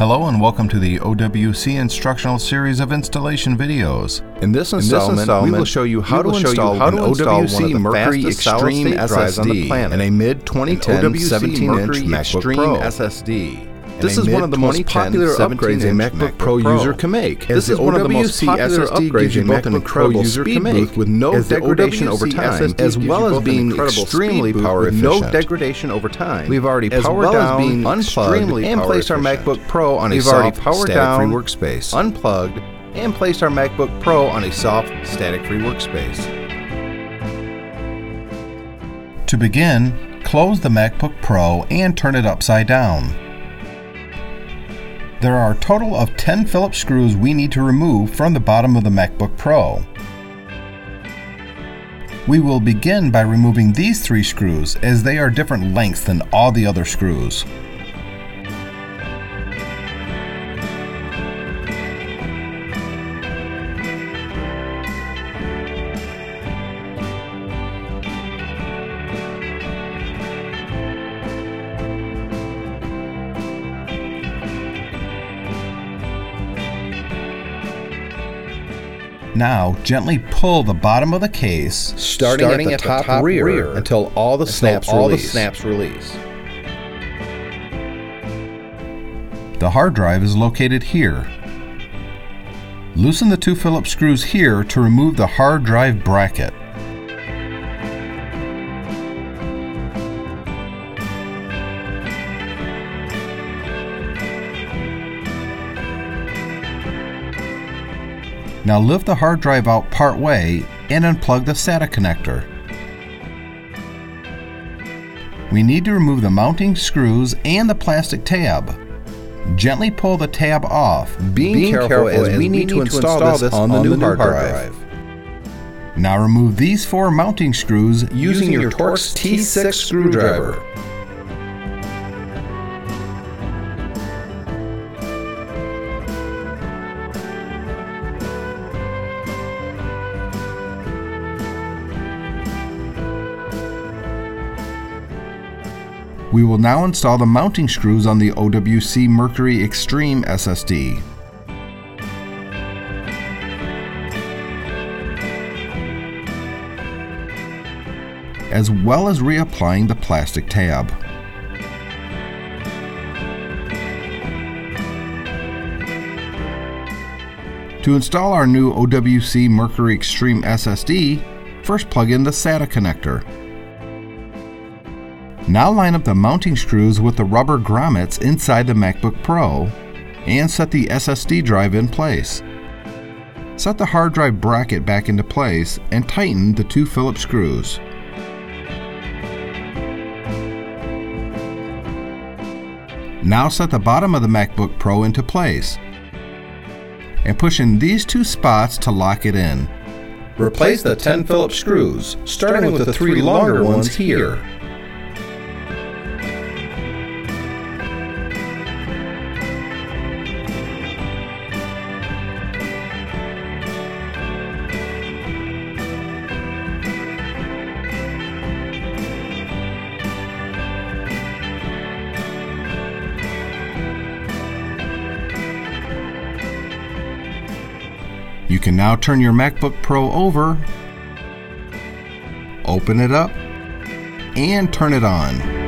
Hello and welcome to the OWC instructional series of installation videos. In this In this installment, installment, we will show you how to will show you install how to install OWC one of the Mercury Extreme solid-state on the SSD planet. and a mid 2010 17 inch MacBook Extreme Pro SSD. This is one of the most popular upgrades a 17-inch MacBook Pro user can make. This is one of the most popular SSD upgrades you a MacBook Pro user can make with no degradation over time, as well as being extremely power efficient. no degradation over time. We've already powered down, being unplugged, and placed our. MacBook Pro on a soft, static-free workspace, unplugged, and placed our MacBook Pro on a soft, static-free workspace. To begin, close the MacBook Pro and turn it upside down. There are a total of 10 Phillips screws we need to remove from the bottom of the MacBook Pro. We will begin by removing these three screws as they are different lengths than all the other screws. Now, gently pull the bottom of the case, starting, at, the top, rear, until all the snaps all the release. snaps release. The hard drive is located here. Loosen the two Phillips screws here to remove the hard drive bracket. Now lift the hard drive out part way and unplug the SATA connector. We need to remove the mounting screws and the plastic tab. Gently pull the tab off. Being, careful, as, we need to install, this on the new hard drive. Now remove these four mounting screws Using your Torx T6 screwdriver. We will now install the mounting screws on the OWC Mercury Extreme SSD. As well as reapplying the plastic tab. To install our new OWC Mercury Extreme SSD, first plug in the SATA connector. Now line up the mounting screws with the rubber grommets inside the MacBook Pro and set the SSD drive in place. Set the hard drive bracket back into place and tighten the two Phillips screws. Now set the bottom of the MacBook Pro into place and push in these two spots to lock it in. Replace the 10 Phillips screws, starting with the three longer ones here. You can now turn your MacBook Pro over, open it up, and turn it on.